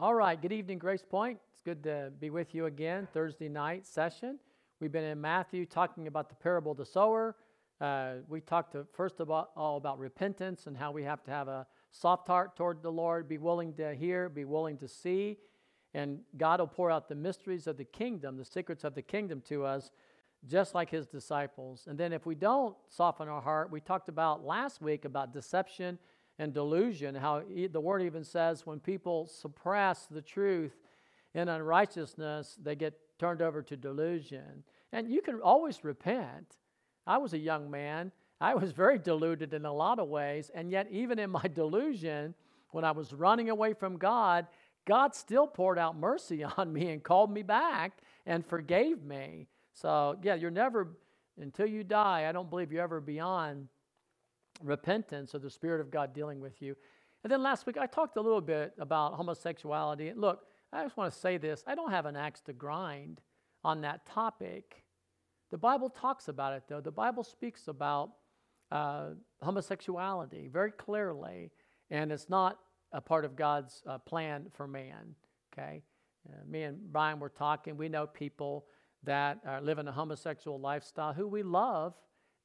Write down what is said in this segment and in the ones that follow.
All right, good evening, Grace Point. It's good to be with you again, Thursday night session. We've been in Matthew talking about the parable of the sower. Uh, we talked to, first of all, all about repentance and how we have to have a soft heart toward the Lord, be willing to hear, be willing to see, and God will pour out the mysteries of the kingdom, the secrets of the kingdom to us, just like his disciples. And then if we don't soften our heart, we talked about last week about deception and delusion, how the word even says when people suppress the truth in unrighteousness, they get turned over to delusion. And you can always repent. I was a young man. I was very deluded in a lot of ways. And yet, even in my delusion, when I was running away from God, God still poured out mercy on me and called me back and forgave me. So, yeah, you're never, until you die, I don't believe you're ever beyond repentance or the Spirit of God dealing with you. And then last week, I talked a little bit about homosexuality. Look, I just want to say this I don't have an axe to grind on that topic. The Bible talks about it, though. The Bible speaks about uh, homosexuality very clearly, and it's not a part of God's uh, plan for man. Okay? Uh, me and Brian were talking. We know people that are living a homosexual lifestyle who we love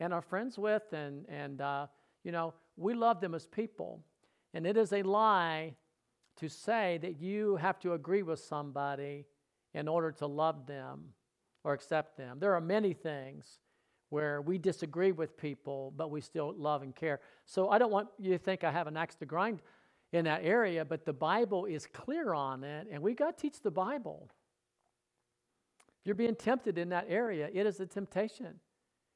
and are friends with, and, and uh, you know, we love them as people. And it is a lie to say that you have to agree with somebody in order to love them or accept them. There are many things where we disagree with people, but we still love and care. So I don't want you to think I have an axe to grind in that area, but the Bible is clear on it, and we got to teach the Bible. If you're being tempted in that area, it is a temptation.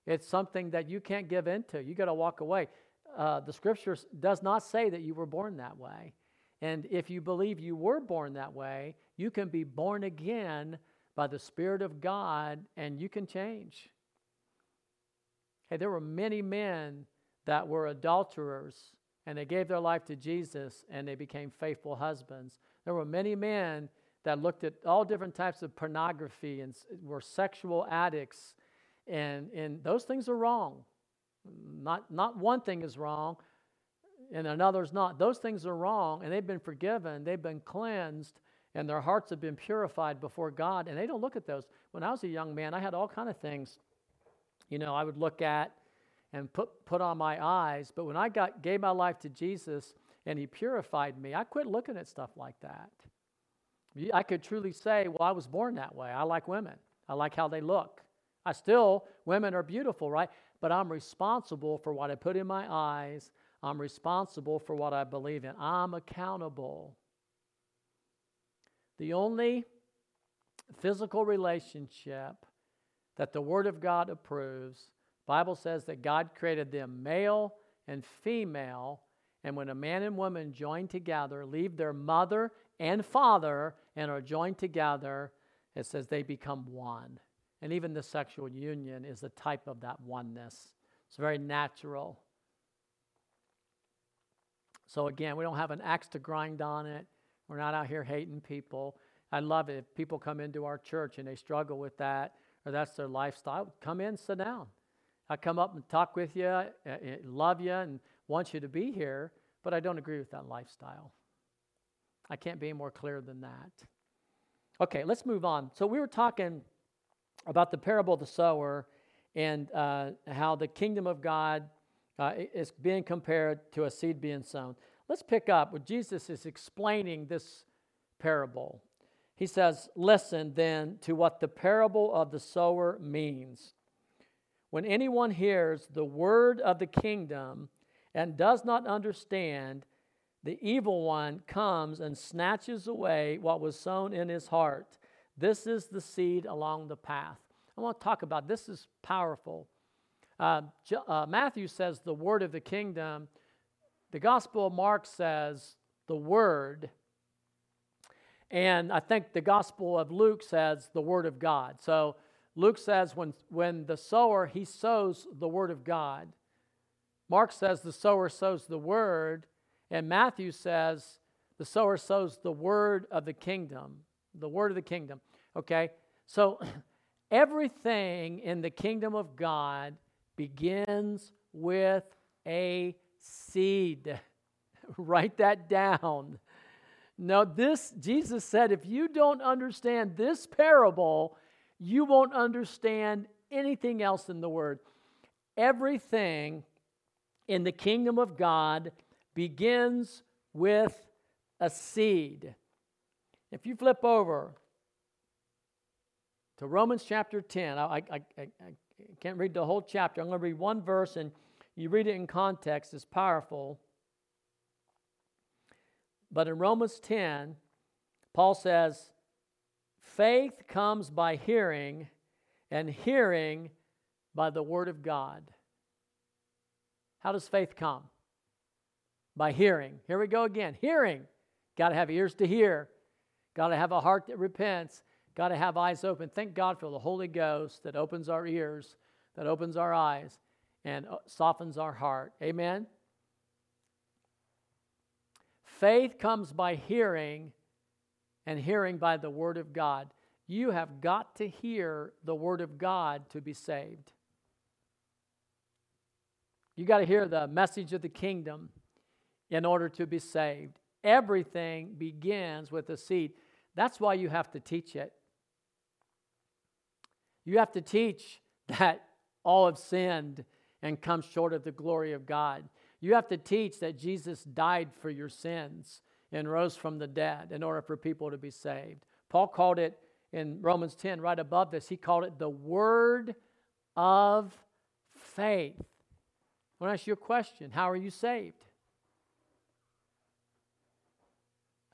It's something that you can't give into. You got to walk away. Uh, the scripture does not say that you were born that way. And if you believe you were born that way, you can be born again by the Spirit of God and you can change. Hey, there were many men that were adulterers and they gave their life to Jesus and they became faithful husbands. There were many men that looked at all different types of pornography and were sexual addicts, and, and those things are wrong. Not, not one thing is wrong and another's not. Those things are wrong, and they've been forgiven, they've been cleansed, and their hearts have been purified before God, and they don't look at those. When I was a young man, I had all kind of things, you know, I would look at and put, put on my eyes. But when I got, gave my life to Jesus and He purified me, I quit looking at stuff like that. I could truly say, well, I was born that way. I like women, I like how they look. I still, women are beautiful, right? But I'm responsible for what I put in my eyes. I'm responsible for what I believe in. I'm accountable. The only physical relationship that the Word of God approves Bible says that God created them male and female, and when a man and woman join together, leave their mother and father, and are joined together, it says they become one. And even the sexual union is a type of that oneness. It's very natural. So, again, we don't have an axe to grind on it. We're not out here hating people. I love it. If people come into our church and they struggle with that, or that's their lifestyle, come in, sit down. I come up and talk with you, uh, uh, love you, and want you to be here, but I don't agree with that lifestyle. I can't be more clear than that. Okay, let's move on. So we were talking about the parable of the sower and uh, how the kingdom of God uh, is being compared to a seed being sown. Let's pick up what Jesus is explaining this parable. He says, Listen then to what the parable of the sower means. When anyone hears the word of the kingdom and does not understand, the evil one comes and snatches away what was sown in his heart. This is the seed along the path. I want to talk about this is powerful. Uh, uh, Matthew says the word of the kingdom. The Gospel of Mark says the word. And I think the Gospel of Luke says the word of God. So Luke says when, when the sower, he sows the word of God. Mark says the sower sows the word. And Matthew says the sower sows the word of the kingdom. The word of the kingdom. Okay? So everything in the kingdom of God begins with a seed. Write that down. Now, this, Jesus said, if you don't understand this parable, you won't understand anything else in the Word. Everything in the kingdom of God begins with a seed. If you flip over to Romans chapter 10, I, I, I, can't read the whole chapter. I'm going to read one verse, and you read it in context, it's powerful. But in Romans 10, Paul says, faith comes by hearing, and hearing by the word of God. How does faith come? By hearing. Here we go again. Hearing. Got to have ears to hear. Got to have a heart that repents. Got to have eyes open. Thank God for the Holy Ghost that opens our ears, that opens our eyes, and uh, softens our heart. Amen. Faith comes by hearing, and hearing by the Word of God. You have got to hear the Word of God to be saved. You got to hear the message of the kingdom in order to be saved. Everything begins with a seed. That's why you have to teach it. You have to teach that all have sinned and come short of the glory of God. You have to teach that Jesus died for your sins and rose from the dead in order for people to be saved. Paul called it in Romans 10, right above this, he called it the word of faith. I want to ask you a question How are you saved?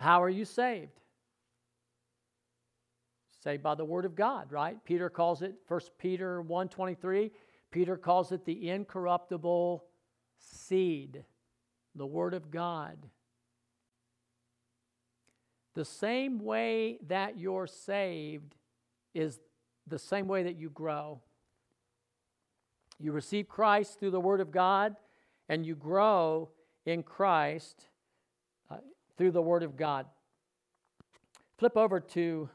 How are you saved? Saved by the word of God, right? Peter calls it, 1 Peter 1.23, Peter calls it the incorruptible seed, the Word of God. The same way that you're saved is the same way that you grow. You receive Christ through the Word of God, and you grow in Christ uh, through the Word of God. Flip over to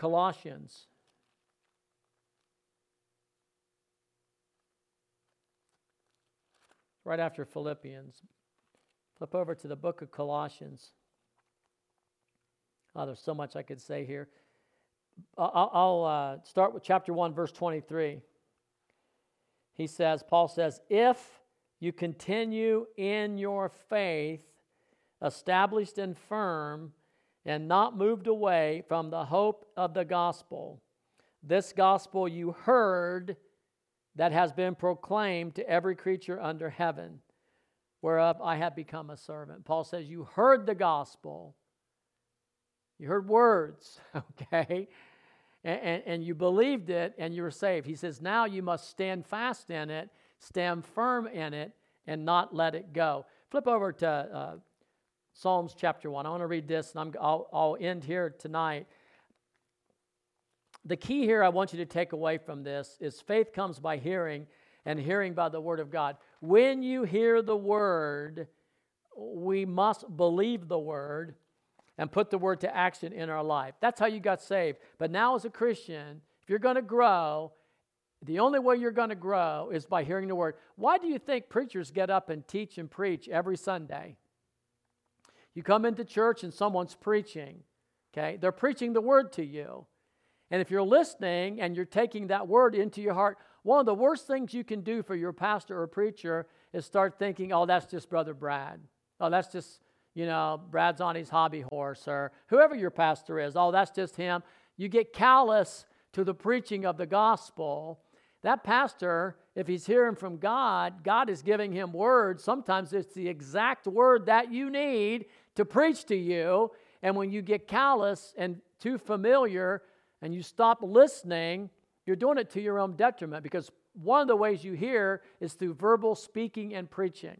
Colossians. right after Philippians. Flip over to the book of Colossians. Oh, there's so much I could say here. I'll, I'll uh, start with chapter 1, verse 23. He says, Paul says, If you continue in your faith, established and firm, and not moved away from the hope of the gospel, this gospel you heard that has been proclaimed to every creature under heaven, whereof I have become a servant. Paul says, You heard the gospel, you heard words, okay? And, and, and, you believed it and you were saved. He says, Now you must stand fast in it, stand firm in it, and not let it go. Flip over to uh, Psalms chapter 1. I want to read this, and i will I'll end here tonight the key here I want you to take away from this is faith comes by hearing, and hearing by the word of God. When you hear the word, we must believe the word and put the word to action in our life. That's how you got saved. But now, as a Christian, if you're going to grow, the only way you're going to grow is by hearing the word. Why do you think preachers get up and teach and preach every Sunday? You come into church and someone's preaching, okay? They're preaching the word to you. And if you're listening and you're taking that word into your heart, one of the worst things you can do for your pastor or preacher is start thinking, oh, that's just Brother Brad. Oh, that's just, you know, Brad's on his hobby horse, or whoever your pastor is. Oh, that's just him. You get callous to the preaching of the gospel. That pastor, if he's hearing from God, God is giving him words. Sometimes it's the exact word that you need to preach to you. And when you get callous and too familiar, and you stop listening, you're doing it to your own detriment because one of the ways you hear is through verbal speaking and preaching.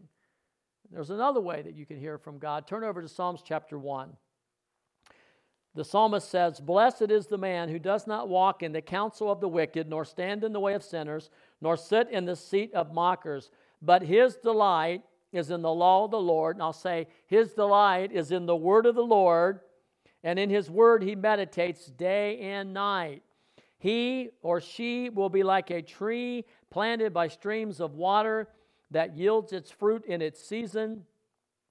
There's another way that you can hear from God. Turn over to Psalms chapter 1. The psalmist says, Blessed is the man who does not walk in the counsel of the wicked, nor stand in the way of sinners, nor sit in the seat of mockers, but his delight is in the law of the Lord. And I'll say, His delight is in the word of the Lord and in his word he meditates day and night. He or she will be like a tree planted by streams of water that yields its fruit in its season,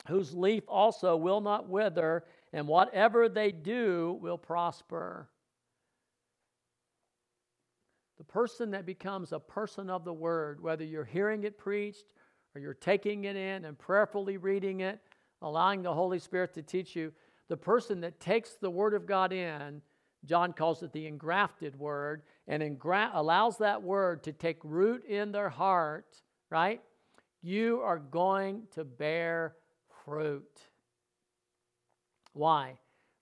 whose leaf also will not wither, and whatever they do will prosper. The person that becomes a person of the word, whether you're hearing it preached or you're taking it in and prayerfully reading it, allowing the Holy Spirit to teach you, the person that takes the word of God in, John calls it the engrafted word, and engra- allows that word to take root in their heart, right? You are going to bear fruit. Why?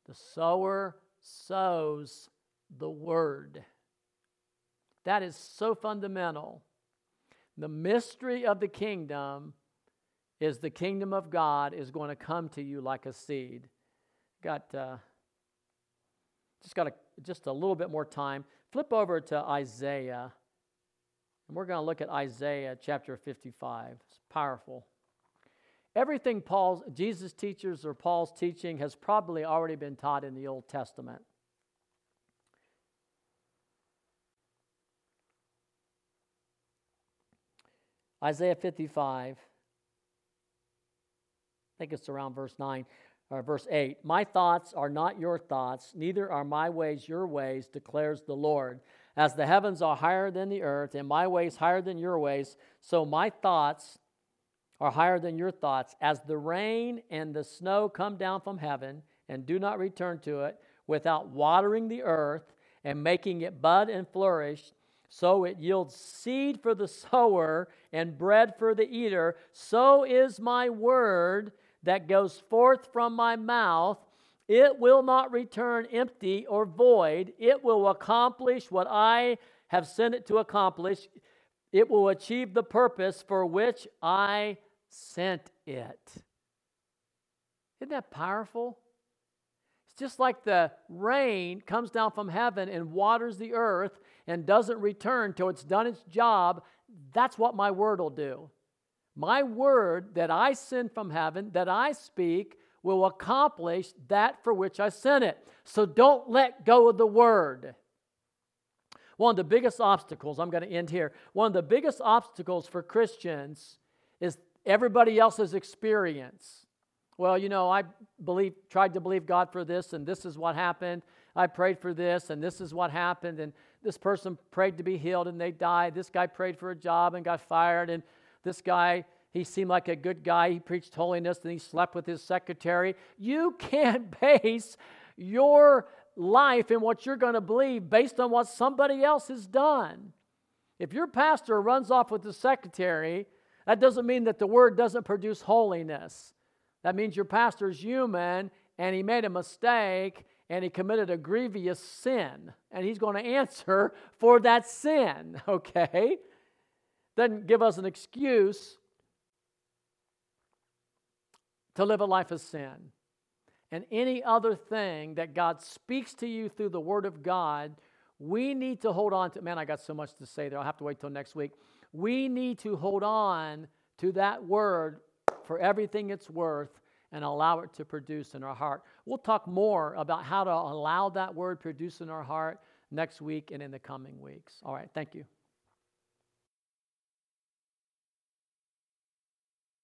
The sower sows the word. That is so fundamental. The mystery of the kingdom is the kingdom of God is going to come to you like a seed. Got uh, just got a, just a little bit more time. Flip over to Isaiah, and we're going to look at Isaiah chapter 55. It's powerful. Everything Paul's Jesus teaches or Paul's teaching has probably already been taught in the Old Testament. Isaiah 55, I think it's around verse 9 or verse 8. My thoughts are not your thoughts, neither are my ways your ways, declares the Lord. As the heavens are higher than the earth, and my ways higher than your ways, so my thoughts are higher than your thoughts. As the rain and the snow come down from heaven and do not return to it without watering the earth and making it bud and flourish, so it yields seed for the sower and bread for the eater. So is my word that goes forth from my mouth. It will not return empty or void. It will accomplish what I have sent it to accomplish. It will achieve the purpose for which I sent it. Isn't that powerful? Just like the rain comes down from heaven and waters the earth and doesn't return till it's done its job, that's what my word will do. My word that I send from heaven, that I speak, will accomplish that for which I sent it. So don't let go of the word. One of the biggest obstacles, I'm going to end here. One of the biggest obstacles for Christians is everybody else's experience. Well, you know, I believe tried to believe God for this and this is what happened. I prayed for this and this is what happened and this person prayed to be healed and they died. This guy prayed for a job and got fired. And this guy, he seemed like a good guy. He preached holiness and he slept with his secretary. You can't base your life and what you're going to believe based on what somebody else has done. If your pastor runs off with the secretary, that doesn't mean that the word doesn't produce holiness. That means your pastor is human and he made a mistake and he committed a grievous sin, and he's going to answer for that sin, okay? Doesn't give us an excuse to live a life of sin. And any other thing that God speaks to you through the Word of God, we need to hold on to. Man, I got so much to say there. I'll have to wait till next week. We need to hold on to that Word for everything it's worth and allow it to produce in our heart. We'll talk more about how to allow that word produce in our heart next week and in the coming weeks. All right, thank you.